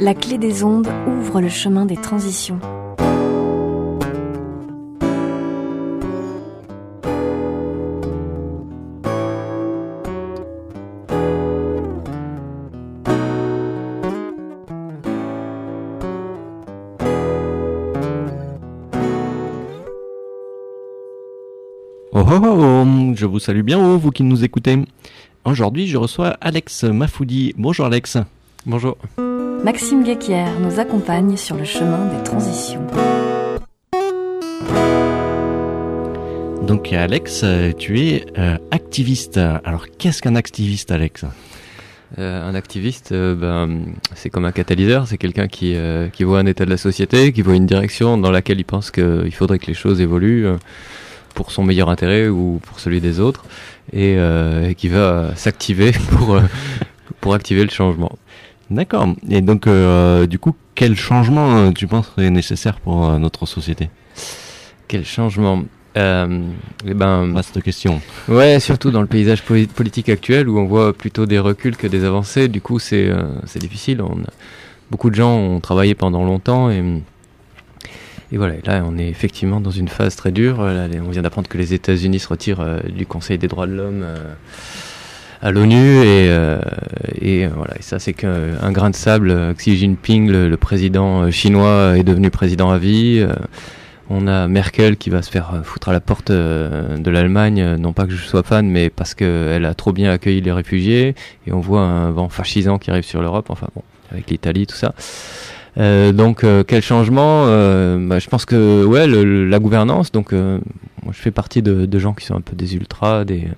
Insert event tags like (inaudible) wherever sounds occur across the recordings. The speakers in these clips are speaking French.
La clé des ondes ouvre le chemin des transitions. Oh, oh, oh, oh, je vous salue bien, oh, vous qui nous écoutez. Aujourd'hui, je reçois Alex Mafoudi. Bonjour Alex. Bonjour. Maxime Guéquière nous accompagne sur le chemin des transitions. Donc Alex, euh, tu es euh, activiste. Alors qu'est-ce qu'un activiste Alex? Euh, un activiste, euh, ben, c'est comme un catalyseur, c'est quelqu'un qui, euh, qui voit un état de la société, qui voit une direction dans laquelle il pense qu'il faudrait que les choses évoluent pour son meilleur intérêt ou pour celui des autres, et, euh, et qui va s'activer (laughs) pour, euh, pour activer le changement. D'accord. Et donc euh, du coup, quel changement euh, tu penses est nécessaire pour euh, notre société? Quel changement? Euh, eh ben, Vaste question. Ouais, surtout dans le paysage poli- politique actuel où on voit plutôt des reculs que des avancées. Du coup, c'est euh, c'est difficile. On a- beaucoup de gens ont travaillé pendant longtemps et, et voilà. Là, on est effectivement dans une phase très dure. Là, on vient d'apprendre que les États-Unis se retirent du Conseil des droits de l'homme à l'ONU et, euh, euh, voilà. Et ça, c'est qu'un grain de sable. euh, Xi Jinping, le, le président chinois, est devenu président à vie. on a Merkel qui va se faire foutre à la porte de l'Allemagne, non pas que je sois fan, mais parce qu'elle a trop bien accueilli les réfugiés, et on voit un vent fascisant qui arrive sur l'Europe, enfin bon, avec l'Italie, tout ça. Donc quel changement bah, Je pense que ouais, la gouvernance. Donc je fais partie de, de gens qui sont un peu des ultras, des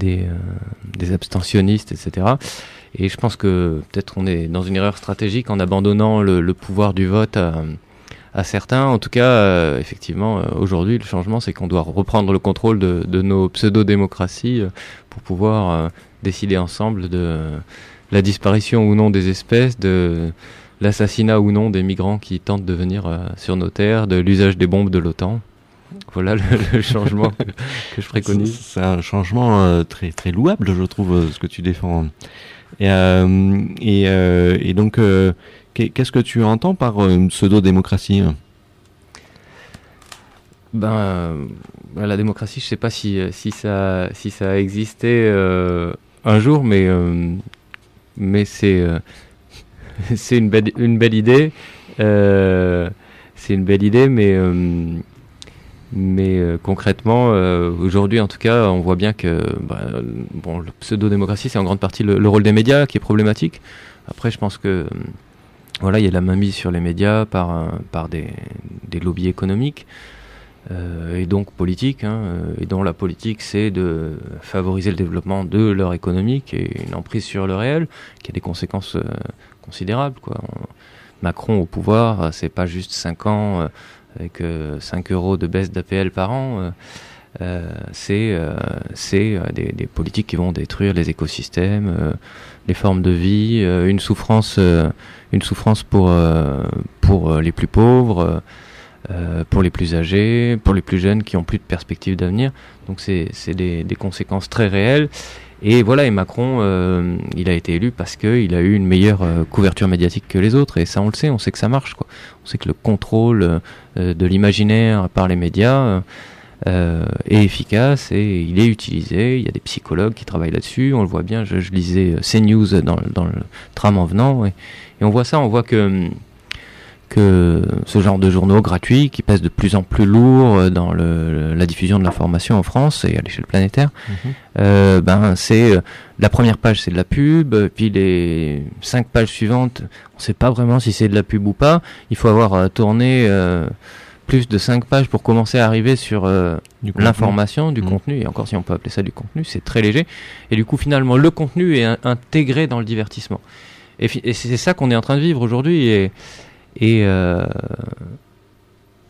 des, euh, des abstentionnistes, etc. Et je pense que peut-être on est dans une erreur stratégique en abandonnant le, pouvoir du vote à, certains. En tout cas, euh, effectivement, euh, aujourd'hui, le changement, c'est qu'on doit reprendre le contrôle de, nos pseudo-démocraties pour pouvoir décider ensemble de la disparition ou non des espèces, de l'assassinat ou non des migrants qui tentent de venir sur nos terres, de l'usage des bombes de l'OTAN. Voilà le, le changement que, que je préconise. C'est un changement euh, très très louable, je trouve, euh, ce que tu défends. Et, euh, et, et donc, qu'est- qu'est-ce que tu entends par pseudo-démocratie Ben, la démocratie, je sais pas si, si, ça, si ça a existé un jour, mais, mais c'est (laughs) c'est une belle, une belle idée. Euh, c'est une belle idée, mais, euh, mais euh, concrètement, euh, aujourd'hui en tout cas, on voit bien que bah, bon, le pseudo-démocratie, c'est en grande partie le, le rôle des médias qui est problématique. Après, je pense que euh, voilà, il y a la mainmise sur les médias par, par des, des lobbies économiques et donc politiques, hein, et dont la politique c'est de favoriser le développement de leur économique et une emprise sur le réel qui a des conséquences considérables. Quoi. On- Macron au pouvoir, c'est pas juste 5 ans avec euh, 5 euros de baisse d'APL par an. euh, euh, c'est des, des politiques qui vont détruire les écosystèmes, les formes de vie, une souffrance, une souffrance pour pour les plus pauvres, euh, pour les plus âgés, pour les plus jeunes qui ont plus de perspectives d'avenir. Donc c'est des, des conséquences très réelles. Et voilà, et Macron, euh, il a été élu parce qu'il a eu une meilleure euh, couverture médiatique que les autres. Et ça, on le sait, on sait que ça marche. Quoi. On sait que le contrôle de l'imaginaire par les médias est efficace et il est utilisé. Il y a des psychologues qui travaillent là-dessus. On le voit bien. Je, lisais CNews dans, le- tram en venant. Et, et on voit ça, on voit que que ce genre de journaux gratuits qui pèsent de plus en plus lourd euh, dans le, la diffusion de l'information en France et à l'échelle planétaire, euh, ben c'est euh, la première page c'est de la pub, puis les cinq pages suivantes, on sait pas vraiment si c'est de la pub ou pas. Il faut avoir euh, tourné plus de cinq pages pour commencer à arriver sur Du l'information, du Mhm. contenu, et encore si on peut appeler ça du contenu, c'est très léger. Et du coup, finalement, le contenu est in- intégré dans le divertissement. Et, et c'est ça qu'on est en train de vivre aujourd'hui. Et, et, euh,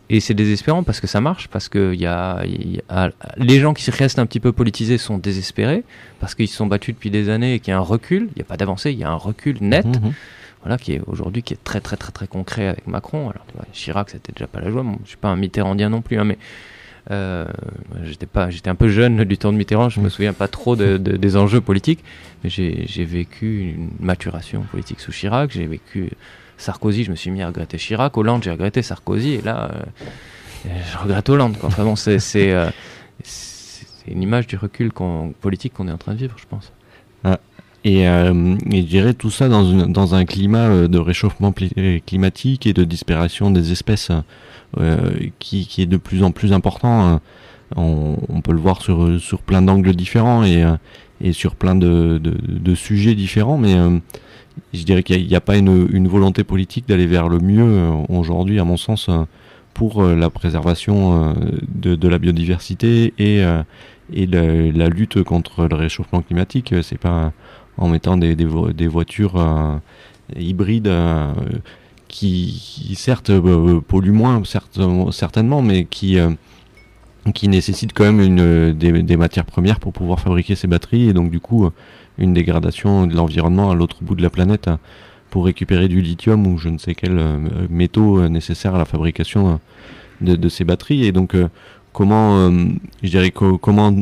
et c'est désespérant parce que ça marche, parce que y a, y a- les gens qui restent un petit peu politisés sont désespérés, parce qu'ils se sont battus depuis des années et qu'il y a un recul. Il n'y a pas d'avancée, il y a un recul net Mhm. voilà, qui est aujourd'hui qui est très très très très concret avec Macron. Alors vois, Chirac, c'était déjà pas la joie. Moi, je suis pas un Mitterrandien non plus, hein, mais euh, j'étais pas, j'étais un peu jeune du temps de Mitterrand. Je me souviens pas trop de, de- des enjeux politiques, mais j'ai j'ai vécu une maturation politique sous Chirac. J'ai vécu Sarkozy, je me suis mis à regretter Chirac. Hollande, j'ai regretté Sarkozy. Et là, je regrette Hollande. Enfin bon, c'est une image du recul politique qu'on est en train de vivre, je pense. Ah, et, euh, je dirais tout ça dans, un climat euh, de réchauffement euh, climatique et de disparition des espèces euh, qui, est de plus en plus important. On, on peut le voir sur, plein d'angles différents et, sur plein de, de, de sujets différents, mais je dirais qu'il n'y a, pas une, volonté politique d'aller vers le mieux aujourd'hui, à mon sens, pour la préservation de, la biodiversité et la lutte contre le réchauffement climatique, c'est pas en mettant des, voitures euh, hybrides euh, qui, certes euh, polluent moins, certainement, mais qui qui nécessitent quand même des, des, matières premières pour pouvoir fabriquer ces batteries. Et donc du coup une dégradation de l'environnement à l'autre bout de la planète pour récupérer du lithium ou je ne sais quel métaux nécessaires à la fabrication de, de, ces batteries. Et donc comment euh, je dirais comment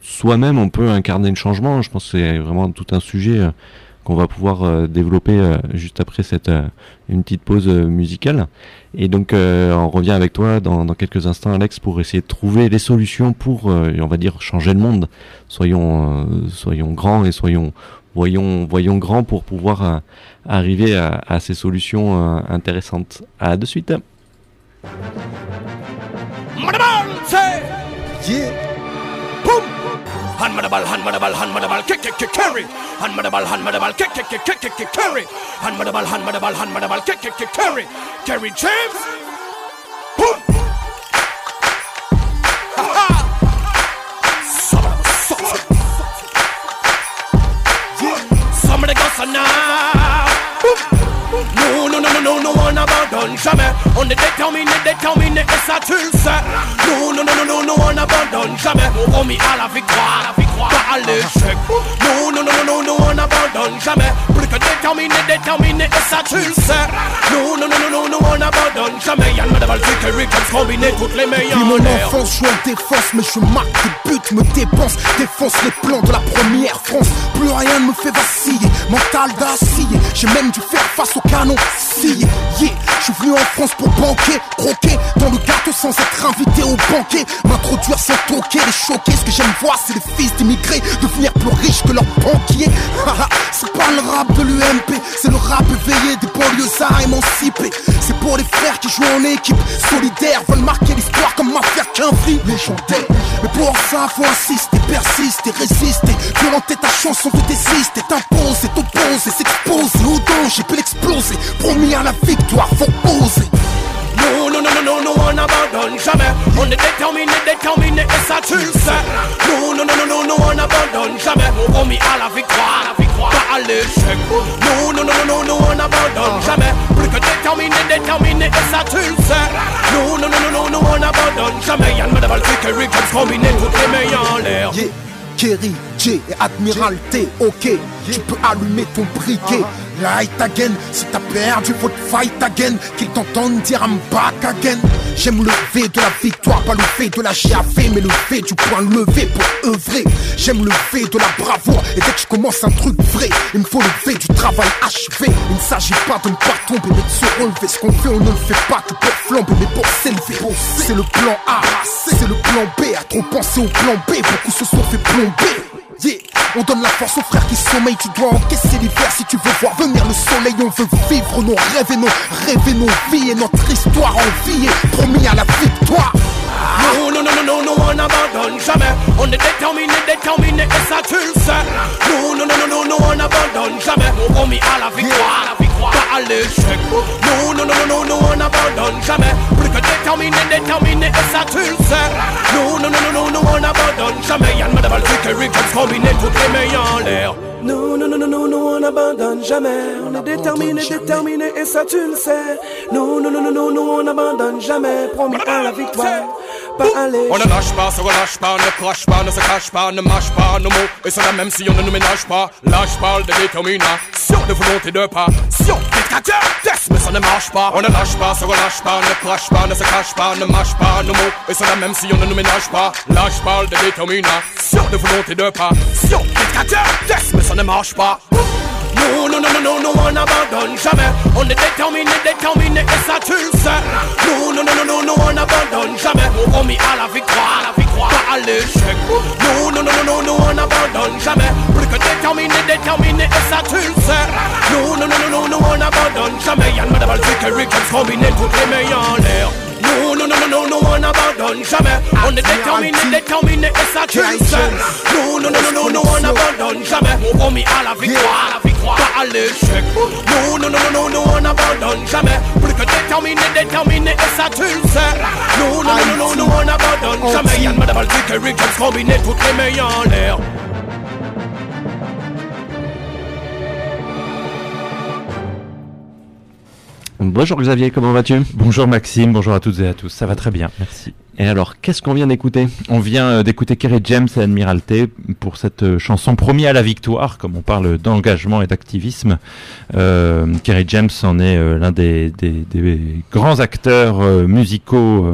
soi-même on peut incarner le changement? Je pense que c'est vraiment tout un sujet euh, qu'on va pouvoir euh, développer juste après cette une petite pause musicale. Et donc on revient avec toi dans, quelques instants Alex pour essayer de trouver les solutions pour on va dire changer le monde. Soyons soyons grands et soyons voyons voyons grands pour pouvoir arriver à, ces solutions intéressantes. À de suite. Unmannable, unmannable, unmannable, kick, kick, kick, carry. Unmannable, unmannable, kick, kick, kick, kick, kick, carry. Unmannable, unmannable, unmannable, kick, kick, kick, carry. Carry James. No, no one abandonne jamais. On est déterminé, déterminé, et ça tu le sais. No, no, no, no, no, no one abandonne jamais. Promis à la victoire, à la victoire, pas à l'échec. No, no, no, no, no, no one abandonne jamais. Plus que déterminé, déterminé, et ça tu le sais. No, no, no, no, no, no one abandonne jamais. Yann Medabal, Trickery, comme combiner toutes les meilleures. Puis mon enfance, je en défense, mais je marque des buts, me dépense, défonce les plans de la première France. Plus rien ne me fait vaciller, mental d'acier. J'ai même dû faire face au canon scié. Yeah, je suis venu en France pour banquer, croquer dans le gâteau sans être invité au banquet. M'introduire sans toquer, les choquer. Ce que j'aime voir, c'est les fils devenir plus riches que leurs banquiers. c'est pas le rap de l'UMP, c'est le rap éveillé des banlieusards émancipés. C'est pour les frères qui jouent en équipe, solidaires, veulent marquer l'histoire comme mafia qu'un vie légendaire. Mais pour ça, faut insister, persister, résister. Violenter ta chanson, te désister, t'imposer, t'opposer, s'exposer au danger, puis l'exploser. Promis à la victoire, faut oser. Non, non, non, non, non, on abandonne jamais. On est déterminé, déterminé, et ça tu le sais. Non, non, non, non, jamais. Promis à la victoire, pas à l'échec. Non, non, non, non, non, on abandonne jamais. Plus que déterminé, déterminé, et ça tu le sais. Non, non, non, non, non, on abandonne jamais. Yann Madaval, Trickery, Comes combiner toutes les meilleurs en l'air. Yeah. Kerry, J et Admiralté, ok, tu peux allumer ton briquet. Light again, si t'as perdu, faut te fight again. Qu'ils t'entendent dire I'm back again. J'aime le V de la victoire, pas le V de la GAV, mais le V du point levé pour œuvrer. J'aime le V de la bravoure, et dès que je commence un truc vrai, il me faut le du travail achevé. Il ne s'agit pas de ne pas tomber, mais de se relever. Ce qu'on fait, on ne le fait pas que pour flamber, mais pour s'élever. C'est le plan A, c'est le plan B. À trop penser au plan B, beaucoup se sont fait plomber. Yeah. On donne la force aux frères qui sommeillent, tu dois encaisser l'hiver si tu veux voir venir le soleil. On veut vivre nos rêves et nos rêves et nos vies et notre histoire en vie est promis à la victoire. Non, non, non, non, non, on n'abandonne jamais. On est déterminé, déterminé, et ça tu le sais. Non, non, non, non, non, on n'abandonne jamais. On promis à la victoire, la victoire, pas à l'échec. Non, non, non, non, non, on n'abandonne jamais. Plus que déterminé, déterminé, et ça tu le sais. Non, non, non, non, non, non, on n'abandonne jamais. Yann Madaval, Trickery, Comes combiner toutes les meilleurs en l'air. Non, non, non, non, non, non, on n'abandonne jamais. On est déterminé, déterminé, et ça tu le sais. Non, non, non, non, non, non, on n'abandonne jamais. Promis à la victoire. Pas aller. On ne lâche pas, se relâche pas, ne crache pas, ne se cache pas, ne mâche pas nos mots. Et cela même si on ne nous ménage pas. Lâche pas de détermination, de volonté de passion. Test, mais ça ne marche pas. On ne lâche pas, se relâche pas, ne crache pas, ne se cache pas, ne mâche pas nos mots. Et cela même si on ne nous ménage pas. Lâche pas de détermination, de volonté de passion. Test, mais ça ne marche pas. No, no, no, no, no, no one abandonne jamais. On est déterminé, déterminé, et ça tu le sais. No, no, no, no, no, no one abandonne jamais. Promis à la victoire, à la victoire, pas à l'échec. No, no, no, no, no, no one abandonne jamais. Plus que déterminé, déterminé, et ça tu le sais. No, no, no, no, no, no one abandonne jamais. Yann Madame Alzik et Rick combiner toutes les meilleurs en l'air. No, no, no, no, no, no one abandonne jamais. On est déterminé, déterminé, et ça tu le sais. No, no, no, no, no, no one abandonne jamais. Promis à la victoire, à la victoire, pas à l'échec. No, no, no, no, no, no one abandonne jamais. Plus que déterminé, déterminé, et ça tu le sais. No, no, no, no, no, no one abandonne jamais. Yann Madame Alzik et Rick James combiner toutes les meilleurs en l'air. Bonjour Xavier, comment vas-tu? Bonjour Maxime, bonjour à toutes et à tous. Ça va très bien, merci. Et alors, qu'est-ce qu'on vient d'écouter? On vient euh, d'écouter Kerry James et Admiralté pour cette euh, chanson Promis à la victoire, comme on parle d'engagement et d'activisme. Euh, Kerry James en est euh, l'un des, des, des grands acteurs euh, musicaux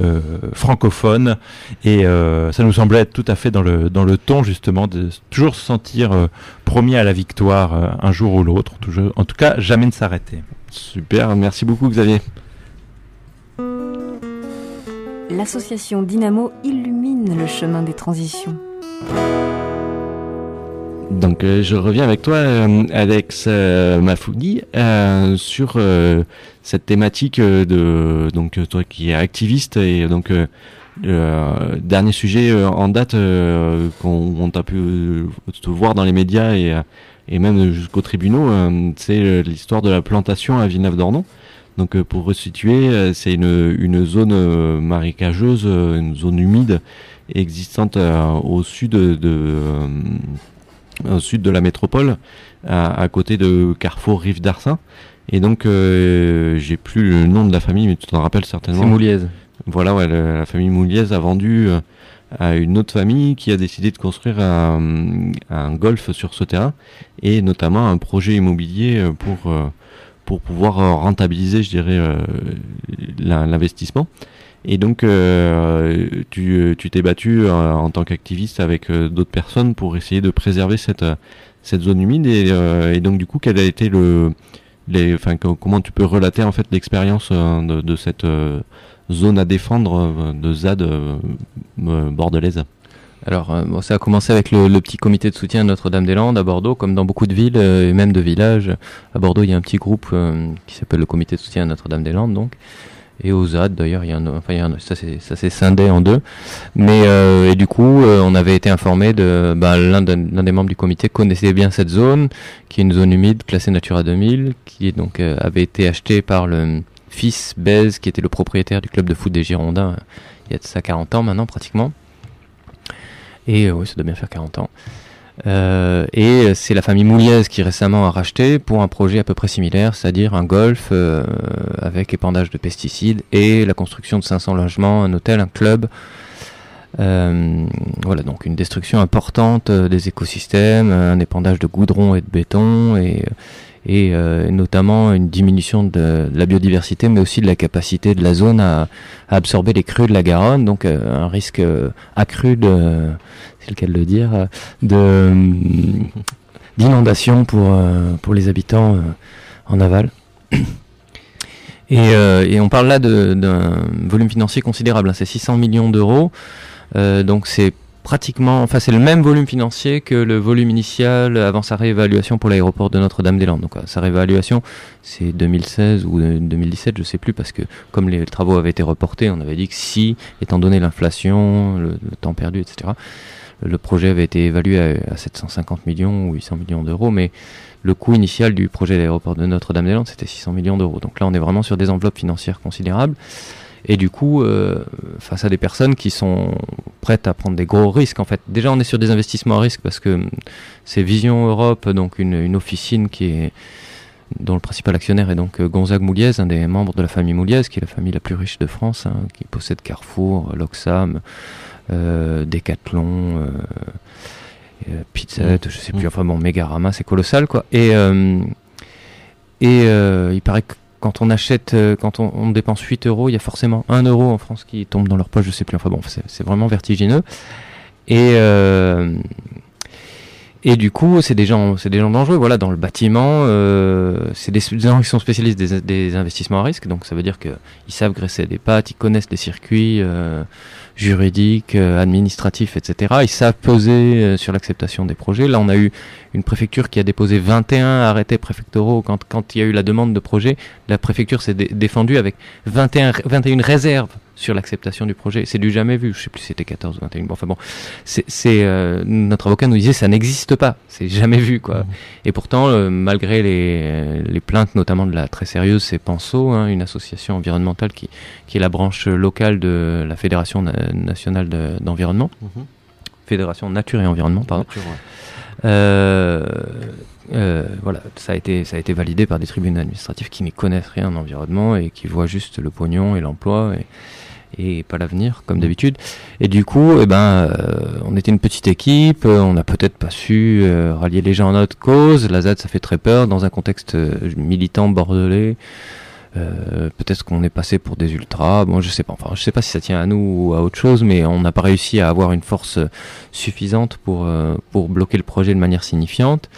euh, francophones et ça nous semblait être tout à fait dans le, dans le ton justement de toujours se sentir promis à la victoire un jour ou l'autre, en tout cas jamais ne s'arrêter. Super, merci beaucoup Xavier. L'association Dynamo illumine le chemin des transitions. Donc euh, je reviens avec toi euh, Alex euh, Mafougui euh, sur cette thématique de donc toi qui est activiste et donc dernier sujet en date qu'on on t'a pu te voir dans les médias et, et même jusqu'aux tribunaux c'est l'histoire de la plantation à Villeneuve-d'Ornon. Donc euh, pour resituer, euh, c'est une, une zone euh, marécageuse, une zone humide existante au sud de, au sud de la métropole, à, à côté de Carrefour Rive d'Arsin. Et donc j'ai plus le nom de la famille, mais tu t'en rappelles certainement. C'est Mouliez. Voilà, ouais, le- la famille Mouliez a vendu à une autre famille qui a décidé de construire un, un golf sur ce terrain et notamment un projet immobilier pour euh, pour pouvoir rentabiliser, je dirais, euh, l'in- l'investissement. Et donc, euh, tu tu t'es battu en tant qu'activiste avec d'autres personnes pour essayer de préserver cette cette zone humide et, et donc du coup, quel a été le les, enfin, co- comment tu peux relater en fait l'expérience de, de cette zone à défendre euh, de ZAD euh, euh, bordelaise Alors, ça a commencé avec le, petit comité de soutien Notre-Dame-des-Landes à Bordeaux, comme dans beaucoup de villes et même de villages. À Bordeaux, il y a un petit groupe qui s'appelle le comité de soutien Notre-Dame-des-Landes, donc. Et aux ZAD, d'ailleurs, il y a un, enfin, ça c'est s'est scindé en deux. Mais et du coup, on avait été informé de bah, l'un de- l'un des membres du comité connaissait bien cette zone, qui est une zone humide classée Natura 2000, qui donc avait été achetée par le fils Bez, qui était le propriétaire du club de foot des Girondins. euh, il y a de ça 40 ans maintenant, pratiquement. Et euh, oui, ça doit bien faire 40 ans. Euh, et c'est la famille Mouliez qui récemment a racheté pour un projet à peu près similaire, c'est-à-dire un golf avec épandage de pesticides et la construction de 500 logements, un hôtel, un club. Voilà, donc une destruction importante des écosystèmes, un épandage de goudron et de béton et, et euh, notamment une diminution de, la biodiversité, mais aussi de la capacité de la zone à, absorber les crues de la Garonne, donc euh, un risque euh, accru de, c'est le cas de le dire, d'inondation pour pour les habitants en aval. Et, et on parle là d'un volume financier considérable, hein, c'est 600 millions d'euros, donc c'est pratiquement, enfin c'est le même volume financier que le volume initial avant sa réévaluation pour l'aéroport de Notre-Dame-des-Landes. Donc euh, sa réévaluation c'est 2016 ou euh, 2017, je sais plus, parce que comme les travaux avaient été reportés, on avait dit que si, étant donné l'inflation, le, le temps perdu, etc., le projet avait été évalué à, à 750 millions ou 800 millions d'euros, mais le coût initial du projet d'aéroport de Notre-Dame-des-Landes, c'était 600 millions d'euros. Donc là, on est vraiment sur des enveloppes financières considérables. Et du coup, euh, face à des personnes qui sont prêtes à prendre des gros risques, en fait, déjà on est sur des investissements à risque parce que hum, c'est Vision Europe, donc une, une officine qui est dont le principal actionnaire est donc euh, Gonzague Mouliez, un des membres de la famille Mouliez, qui est la famille la plus riche de France, hein, qui possède Carrefour, Loxam, euh, Decathlon, euh, euh, Pizza je sais plus, enfin bon, Megarama, c'est colossal quoi. Et, euh, et euh, il paraît que quand on achète, euh, quand on, on dépense 8 euros, il y a forcément 1 euro en France qui tombe dans leur poche, je sais plus, enfin bon, c'est vraiment vertigineux. Et, euh, Et du coup, c'est des gens, c'est des gens dangereux. Voilà, dans le bâtiment, euh, c'est des, gens qui sont spécialistes des, investissements à risque. Donc, ça veut dire que ils savent graisser des pattes, ils connaissent les circuits euh, juridiques, euh, administratifs, etc. Ils savent peser euh, sur l'acceptation des projets. Là, on a eu une préfecture qui a déposé 21 arrêtés préfectoraux quand, quand il y a eu la demande de projet. La préfecture s'est dé- défendue avec 21, 21 réserves sur l'acceptation du projet. C'est du jamais vu. Je sais plus si c'était 14 ou 21. Bon, enfin bon, c'est, euh, notre avocat nous disait ça n'existe pas. C'est jamais vu quoi. Et pourtant, euh, malgré les, euh, les plaintes, notamment de la très sérieuse, c'est Penso, hein, une association environnementale qui, qui est la branche locale de la Fédération na- nationale de- d'environnement, Mhm. Fédération Nature et Environnement, pardon. Nature, ouais. Euh, euh, voilà, ça a été ça a été validé par des tribunaux administratifs qui n'y connaissent rien en environnement et qui voient juste le pognon et l'emploi et, et pas l'avenir comme d'habitude. Et du coup, eh ben, euh, on était une petite équipe, euh, on n'a peut-être pas su euh, rallier les gens à notre cause. La ZAD, ça fait très peur dans un contexte euh, militant bordelais. Euh, peut-être qu'on est passé pour des ultras. Bon, je sais pas. Enfin, je sais pas si ça tient à nous ou à autre chose, mais on n'a pas réussi à avoir une force euh, suffisante pour pour bloquer le projet de manière signifiante.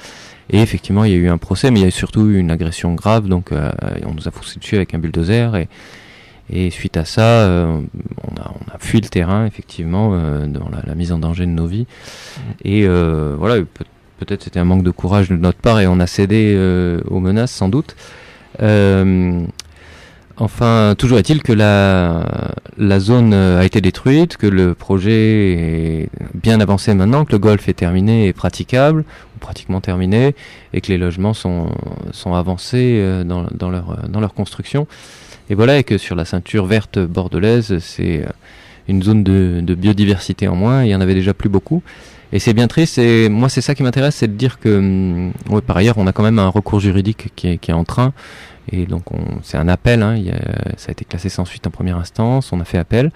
Et effectivement, il y a eu un procès, mais il y a surtout eu une agression grave. Donc, on nous a poussé dessus avec un bulldozer. Et, et suite à ça, euh, on, a, fui le terrain, effectivement, euh, dans la, mise en danger de nos vies. Et euh, voilà, peut- peut-être c'était un manque de courage de notre part et on a cédé euh, aux menaces, sans doute. Enfin, toujours est-il que la, zone a été détruite, que le projet est bien avancé maintenant, que le golf est terminé et praticable, ou pratiquement terminé, et que les logements sont, avancés dans leur construction. Et voilà, et que sur la ceinture verte bordelaise, c'est euh, une zone de, biodiversité en moins, il y en avait déjà plus beaucoup. Et c'est bien triste, et moi c'est ça qui m'intéresse, c'est de dire que, hum, ouais, par ailleurs, on a quand même un recours juridique qui est, en train, et donc on- c'est un appel, hein, ça a été classé sans suite en première instance, on a fait appel,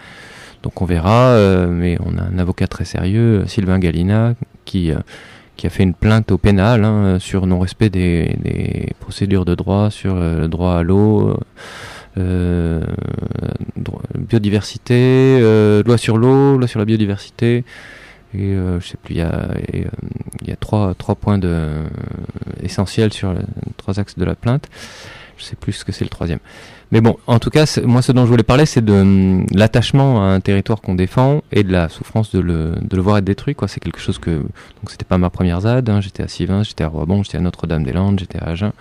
donc on verra, euh, mais on a un avocat très sérieux, Sylvain Galina, qui, euh, qui a fait une plainte au pénal hein, sur non-respect des, procédures de droit, sur le droit à l'eau, biodiversité, euh, loi sur l'eau, loi sur la biodiversité, et euh, je sais plus, il y a, euh, il y a trois, trois points de, euh, essentiels sur les trois axes de la plainte. Je sais plus ce que c'est le troisième. Mais bon, en tout cas, moi, ce dont je voulais parler, c'est de hum, l'attachement à un territoire qu'on défend et de la souffrance de le, de le voir être détruit. C'est quelque chose que donc c'était pas ma première ZAD. hein, j'étais à Sivins, j'étais à Roibon, j'étais à Notre-Dame-des-Landes, j'étais à Agen.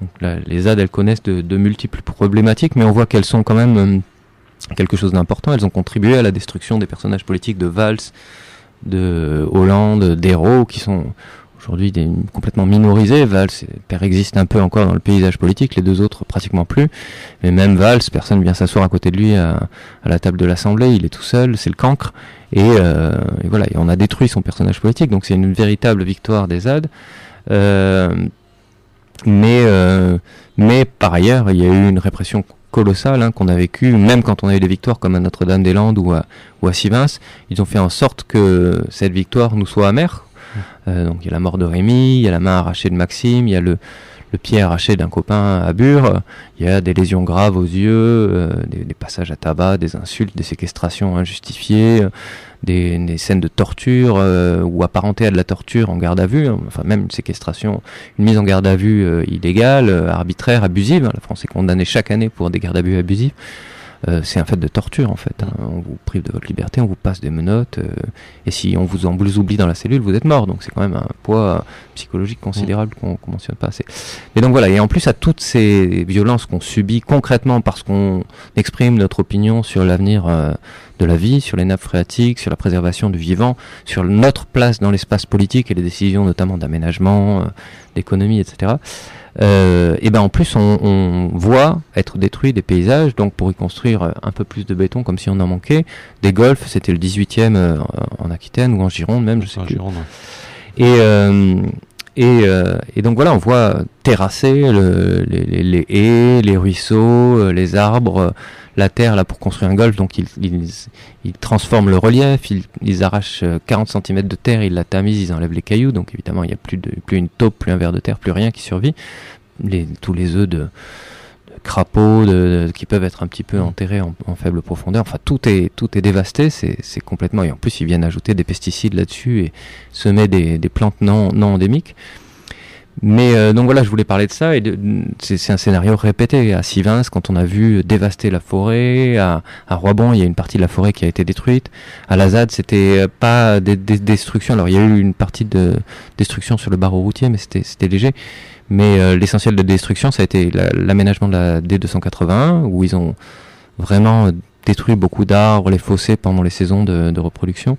Donc là, les ZAD, elles connaissent de, de multiples problématiques, mais on voit qu'elles sont quand même hum, quelque chose d'important. Elles ont contribué à la destruction des personnages politiques de Valls, de Hollande, d'Hérault, qui sont aujourd'hui complètement minorisés. Valls existe un peu encore dans le paysage politique, les deux autres pratiquement plus. Mais même Valls, personne vient s'asseoir à côté de lui à, à la table de l'Assemblée, il est tout seul, c'est le cancre. Et, euh, et voilà, et on a détruit son personnage politique, donc c'est une véritable victoire des ZAD. Euh, mais, euh, mais par ailleurs, il y a eu une répression colossale hein, qu'on a vécue, même quand on a eu des victoires comme à Notre-Dame-des-Landes ou à, ou à Sivins, ils ont fait en sorte que cette victoire nous soit amère. Euh, donc il y a la mort de Rémi, il y a la main arrachée de Maxime, il y a le, le pied arraché d'un copain à Bure, il y a des lésions graves aux yeux, euh, des, passages à tabac, des insultes, des séquestrations injustifiées, des, scènes de torture euh, ou apparentées à de la torture en garde à vue, enfin même une séquestration, une mise en garde à vue euh, illégale, arbitraire, abusive. hein. La France est condamnée chaque année pour des gardes à vue abusifs. Euh, c'est un fait de torture en fait. hein. On vous prive de votre liberté, on vous passe des menottes, euh, et si on vous en vous oublie dans la cellule, vous êtes mort. Donc c'est quand même un poids psychologique considérable qu'on qu'on mentionne pas assez. Et donc voilà, et en plus à toutes ces violences qu'on subit concrètement parce qu'on exprime notre opinion sur l'avenir euh, de la vie, sur les nappes phréatiques, sur la préservation du vivant, sur notre place dans l'espace politique et les décisions notamment d'aménagement, euh, d'économie, etc. Euh, et ben en plus on, on voit être détruits des paysages, donc pour y construire euh, un peu plus de béton comme si on en manquait, des golfs, c'était le 18e euh, en Aquitaine ou en Gironde même, je sais En plus. Gironde. Et, euh, et, euh, et donc voilà, on voit terrasser le- les, les, les haies, les ruisseaux, euh, les arbres, la terre là pour construire un golf. Donc ils, ils, ils transforment le relief, ils, ils arrachent euh, 40 cm de terre, ils la tamisent, ils enlèvent les cailloux. Donc évidemment, il n'y a plus, de, plus une taupe, plus un ver de terre, plus rien qui survit. Les, tous les œufs de, de crapauds de, qui peuvent être un petit peu Mm. enterrés en, en faible profondeur. Enfin, tout est tout est dévasté. C'est c'est complètement. Et en plus, ils viennent ajouter des pesticides là-dessus et semer des, des plantes non non endémiques. Mais euh, donc voilà, je voulais parler de ça et c'est un scénario répété. À Sivins quand on a vu dévaster la forêt, à, à Roibon il y a une partie de la forêt qui a été détruite, à la ZAD c'était euh, pas des, des destructions, alors il y a eu une partie de destruction sur le barreau routier mais c'était léger, mais euh, l'essentiel de destruction ça a été la- l'aménagement de la D281 où ils ont vraiment euh, détruit beaucoup d'arbres, les fossés pendant les saisons de, de reproduction.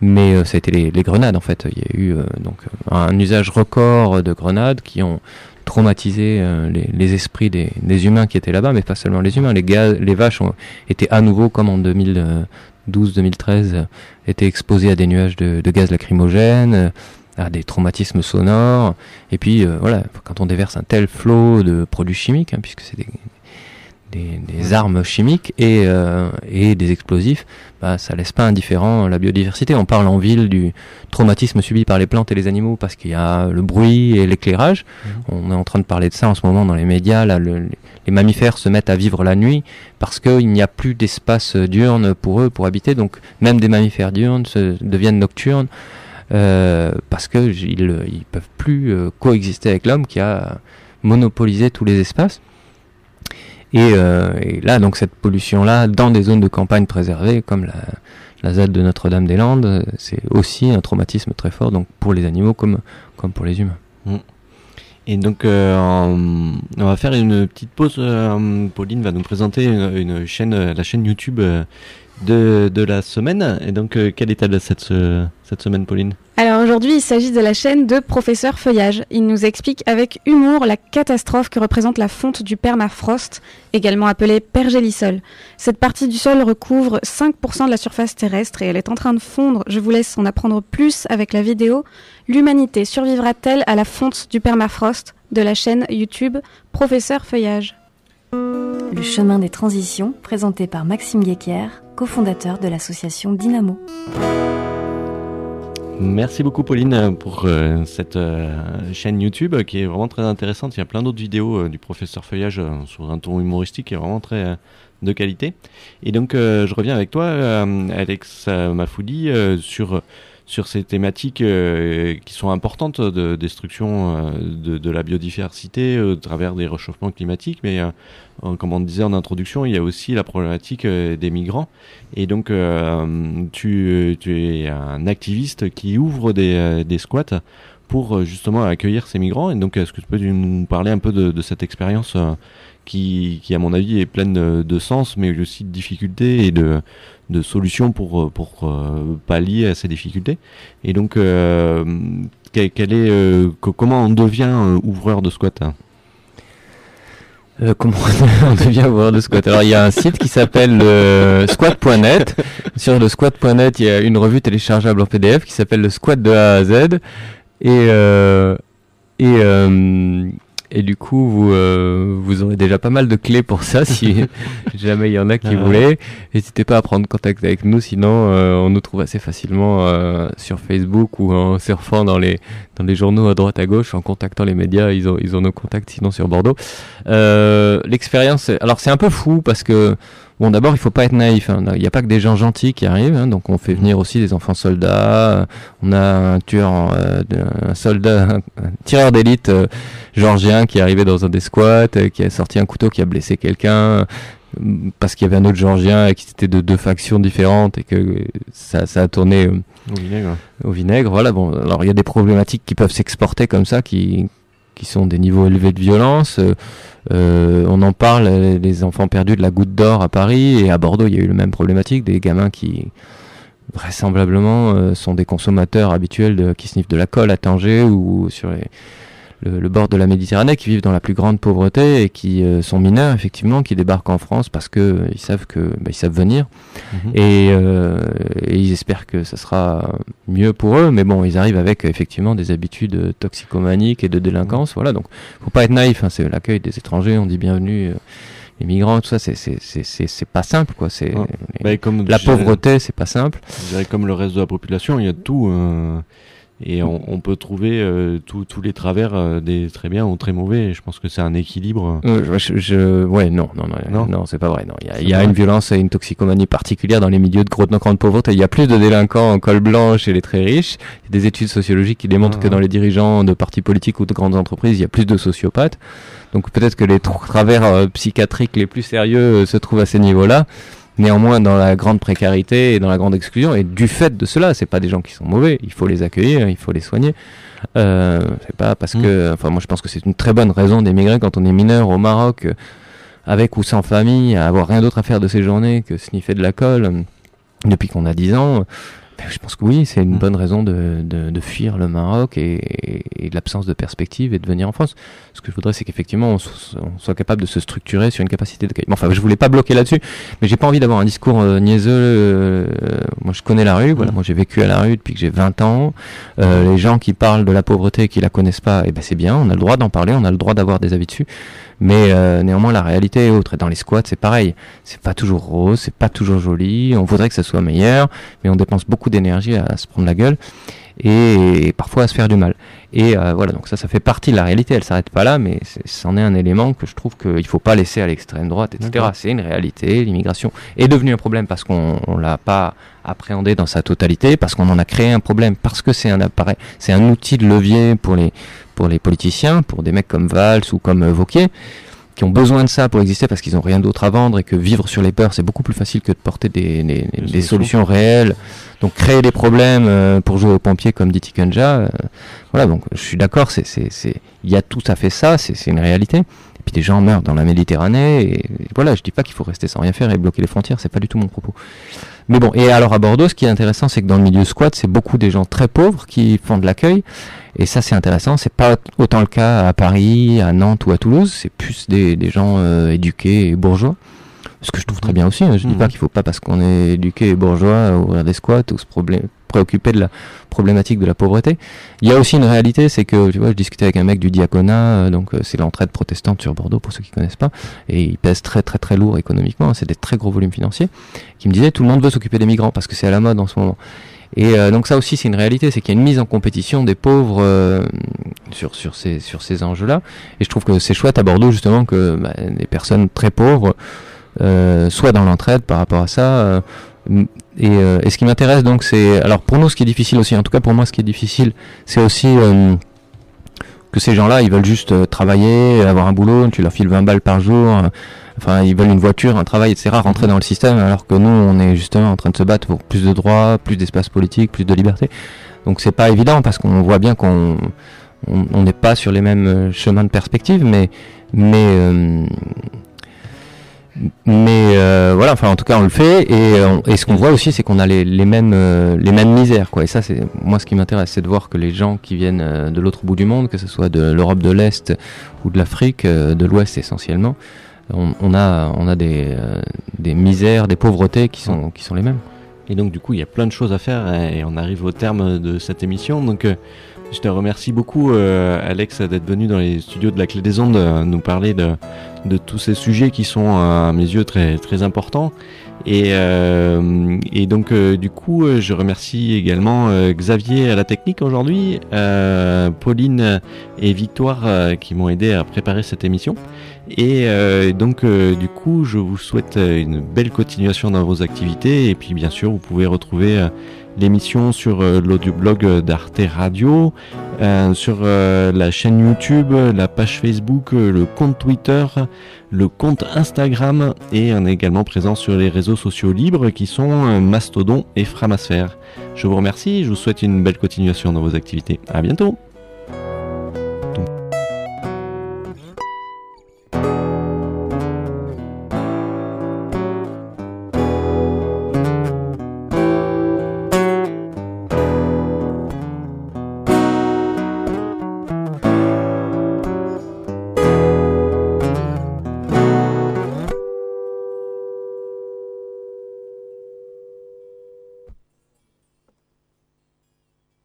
Mais euh, ça a été les, les grenades en fait. Il y a eu euh, donc euh, un usage record de grenades qui ont traumatisé euh, les, les esprits des, des humains qui étaient là-bas, mais pas seulement les humains. Les, gaz, les vaches ont été à nouveau, comme en 2012-2013, euh, étaient exposées à des nuages de, de gaz lacrymogènes, euh, à des traumatismes sonores. Et puis voilà, quand on déverse un tel flot de produits chimiques, hein, puisque c'est des, des, des armes chimiques et, euh, et des explosifs, bah, ça laisse pas indifférent la biodiversité. On parle en ville du traumatisme subi par les plantes et les animaux parce qu'il y a le bruit et l'éclairage. On est en train de parler de ça en ce moment dans les médias. Là, le- les mammifères se mettent à vivre la nuit parce qu'il n'y a plus d'espace diurne pour eux pour habiter. Donc même des mammifères diurnes se, deviennent nocturnes euh, parce que ils peuvent plus euh, coexister avec l'homme qui a monopolisé tous les espaces. Et, euh, et là, donc cette pollution-là, dans des zones de campagne préservées, comme la, la de Notre-Dame-des-Landes, euh, c'est aussi un traumatisme très fort, donc pour les animaux comme, comme pour les humains. Et donc, euh, on va faire une petite pause. Pauline va nous présenter une, chaîne, la chaîne YouTube de, de la semaine. Et donc, quelle est-elle cette, ce- cette semaine, Pauline? Alors aujourd'hui, il s'agit de la chaîne de Professeur Feuillage. Il nous explique avec humour la catastrophe que représente la fonte du permafrost, également appelée pergélisol. Cette partie du sol recouvre 5% de la surface terrestre et elle est en train de fondre. Je vous laisse en apprendre plus avec la vidéo. L'humanité survivra-t-elle à la fonte du permafrost de la chaîne YouTube Professeur Feuillage? Le chemin des transitions, présenté par Maxime Guéquer, cofondateur de l'association Dynamo. Merci beaucoup, Pauline, pour euh, cette euh, chaîne YouTube euh, qui est vraiment très intéressante. Il y a plein d'autres vidéos euh, du professeur Feuillage euh, sur un ton humoristique qui est vraiment très euh, de qualité. Et donc, euh, je reviens avec toi, euh, Alex euh, Mafoudi, euh, sur sur ces thématiques euh, qui sont importantes de destruction euh, de, la biodiversité euh, au travers des réchauffements climatiques, mais comme on disait en introduction, il y a aussi la problématique des migrants. Et donc, tu, es un activiste qui ouvre des, squats pour justement accueillir ces migrants. Et donc, est-ce que tu peux nous parler un peu de, cette expérience qui, à mon avis, est pleine de sens, mais aussi de difficultés et de, de solutions pour, euh, pour euh, pallier à ces difficultés. Et donc, euh, quel, est, co- comment on devient ouvreur de squat comment on devient ouvreur de squat Alors il y a un site qui s'appelle squat.net. Sur le squat.net, il y a une revue téléchargeable en PDF qui s'appelle le squat de A à Z. Et et du coup, vous euh, vous aurez déjà pas mal de clés pour ça si (laughs) jamais il y en a qui Ah. voulaient. N'hésitez pas à prendre contact avec nous, sinon euh, on nous trouve assez facilement euh, sur Facebook ou en surfant dans les dans les journaux à droite à gauche, en contactant les médias. Ils ont ils ont nos contacts, sinon sur Bordeaux. Euh, L'expérience, alors c'est un peu fou parce que bon, d'abord il faut pas être naïf. hein. Il n'y a pas que des gens gentils qui arrivent, hein. donc on fait venir aussi des enfants soldats. On a un tueur, euh, un soldat, (laughs) un, tireur d'élite euh, georgien qui est arrivé dans un des squats, euh, qui a sorti un couteau, qui a blessé quelqu'un. euh, Parce qu'il y avait un autre Georgien qui était de deux factions différentes et que ça, ça a tourné euh, au vinaigre au vinaigre. Voilà, bon, alors il y a des problématiques qui peuvent s'exporter comme ça, qui, qui sont des niveaux élevés de violence. Euh, on en parle, les enfants perdus de la goutte d'or à Paris et à Bordeaux, il y a eu le même problématique, des gamins qui vraisemblablement euh, sont des consommateurs habituels de, qui sniffent de la colle à Tanger ou sur les- le, le bord de la Méditerranée, qui vivent dans la plus grande pauvreté et qui euh, sont mineurs effectivement, qui débarquent en France parce que euh, ils savent que bah, ils savent venir Mhm. et, euh, et ils espèrent que ça sera mieux pour eux, mais bon, ils arrivent avec effectivement des habitudes euh, toxicomaniques et de délinquance, voilà. Donc, faut pas être naïf. Hein, c'est l'accueil des étrangers, on dit bienvenue. euh, les migrants, tout ça, c'est c'est c'est c'est c'est pas simple, quoi. C'est Ouais. Bah, la pauvreté, c'est pas simple. Comme le reste de la population, il y a tout. euh, et on, peut trouver euh, tous les travers euh, des très bien ou très mauvais. je pense que c'est un équilibre. Euh, je, ouais, non, non, non, non, c'est pas vrai. Non, il y a, une violence et une toxicomanie particulière dans les milieux de grande, grande pauvreté. Il y a plus de délinquants en col blanc chez les très riches. Il y a des études sociologiques qui démontrent que ah. dans les dirigeants de partis politiques ou de grandes entreprises, il y a plus de sociopathes. Donc peut-être que les travers psychiatriques les plus sérieux se trouvent à ces niveaux-là néanmoins dans la grande précarité et dans la grande exclusion. Et du fait de cela, c'est pas des gens qui sont mauvais. Il faut les accueillir, il faut les soigner. Euh, c'est pas parce mm. que, enfin, moi je pense que c'est une très bonne raison d'émigrer quand on est mineur au Maroc, euh, avec ou sans famille, à avoir rien d'autre à faire de ses journées que sniffer de la colle euh, depuis qu'on a 10 ans. Ben, je pense que oui, c'est une mm. bonne raison de, de, de, fuir le Maroc et, et, l'absence de perspective et de venir en France. Ce que je voudrais, c'est qu'effectivement, on, soit capable de se structurer sur une capacité de Enfin, je voulais pas bloquer là-dessus, mais j'ai pas envie d'avoir un discours euh, niaiseux. Euh, moi, je connais la rue. Voilà, mm. moi, j'ai vécu à la rue depuis que j'ai 20 ans. Euh, les gens qui parlent de la pauvreté et qui la connaissent pas, eh ben c'est bien. On a le droit d'en parler, on a le droit d'avoir des avis dessus mais euh, néanmoins la réalité est autre. Et dans les squats, c'est pareil. C'est pas toujours rose, c'est pas toujours joli. On voudrait que ça soit meilleur, mais on dépense beaucoup d'énergie à, se prendre la gueule et, parfois à se faire du mal. Et euh, voilà, donc ça, ça fait partie de la réalité. Elle s'arrête pas là, mais c'en est, un élément que je trouve qu'il faut pas laisser à l'extrême droite, etc. C'est une réalité. L'immigration est devenue un problème parce qu'on l'a pas appréhendé dans sa totalité, parce qu'on en a créé un problème, parce que c'est un appareil, c'est un outil de levier pour les pour les politiciens, pour des mecs comme Valls ou comme euh, Vauquier, qui ont besoin de ça pour exister parce qu'ils n'ont rien d'autre à vendre et que vivre sur les peurs, c'est beaucoup plus facile que de porter des, des, solutions réelles. Donc créer des problèmes euh, pour jouer aux pompiers comme dit Tikenja, euh, voilà, donc je suis d'accord, c'est, c'est, c'est, il y a tout à fait ça, c'est, c'est une réalité. Et puis des gens meurent dans la Méditerranée, et voilà, je dis pas qu'il faut rester sans rien faire et bloquer les frontières, c'est pas du tout mon propos. Mais bon, et alors à Bordeaux, ce qui est intéressant, c'est que dans le milieu squat, c'est beaucoup des gens très pauvres qui font de l'accueil. Et ça, c'est intéressant. C'est pas autant le cas à Paris, à Nantes ou à Toulouse. C'est plus des, des gens euh, éduqués et bourgeois. Ce que je trouve très bien aussi. Hein. Je ne dis pas mmh. qu'il faut pas, parce qu'on est éduqué et bourgeois, ouvrir des squats ou se préoccuper de la problématique de la pauvreté. Il y a aussi une réalité, c'est que, tu vois, je discutais avec un mec du diaconat, euh, donc euh, c'est l'entraide protestante sur Bordeaux, pour ceux qui connaissent pas, et il pèse très très très lourd économiquement, c'est des très gros volumes financiers, qui me disait tout le monde veut s'occuper des migrants parce que c'est à la mode en ce moment. Et euh, donc ça aussi c'est une réalité, c'est qu'il y a une mise en compétition des pauvres sur sur ces sur ces enjeux-là. Et je trouve que c'est chouette à Bordeaux justement que bah, des personnes très pauvres soient dans l'entraide par rapport à ça. Euh, et, ce qui m'intéresse donc, c'est. Alors pour nous, ce qui est difficile aussi, en tout cas pour moi, ce qui est difficile, c'est aussi euh, que ces gens-là, ils veulent juste euh, travailler, avoir un boulot, tu leur files 20 balles par jour. Enfin, ils veulent une voiture, un travail, etc., rentrer dans le système, alors que nous, on est justement en train de se battre pour plus de droits, plus d'espace politique, plus de liberté. Donc c'est pas évident parce qu'on voit bien qu'on on n'est pas sur les mêmes chemins de perspective, mais mais mais euh, voilà enfin en tout cas on le fait et, euh, ce qu'on voit aussi c'est qu'on a les, mêmes euh, les mêmes misères quoi. Et ça c'est moi ce qui m'intéresse c'est de voir que les gens qui viennent de l'autre bout du monde que ce soit de l'Europe de l'Est ou de l'Afrique de l'Ouest essentiellement on, a on a des, des misères des pauvretés qui sont qui sont les mêmes. Et donc du coup il y a plein de choses à faire et on arrive au terme de cette émission. Donc je te remercie beaucoup, Alex, d'être venu dans les studios de la Clé des Ondes nous parler de, de, tous ces sujets qui sont, à mes yeux, très, importants. Et, euh, et donc, du coup, je remercie également Xavier à la technique aujourd'hui, Pauline et Victoire qui m'ont aidé à préparer cette émission. Et donc, du coup, je vous souhaite une belle continuation dans vos activités. Et puis, bien sûr, vous pouvez retrouver l'émission sur euh, l'audioblog d'Arte Radio, euh, sur euh, la chaîne YouTube, la page Facebook, le compte Twitter, le compte Instagram et on est également présent sur les réseaux sociaux libres qui sont Mastodon et Framasphère. Je vous remercie, je vous souhaite une belle continuation dans vos activités. À bientôt!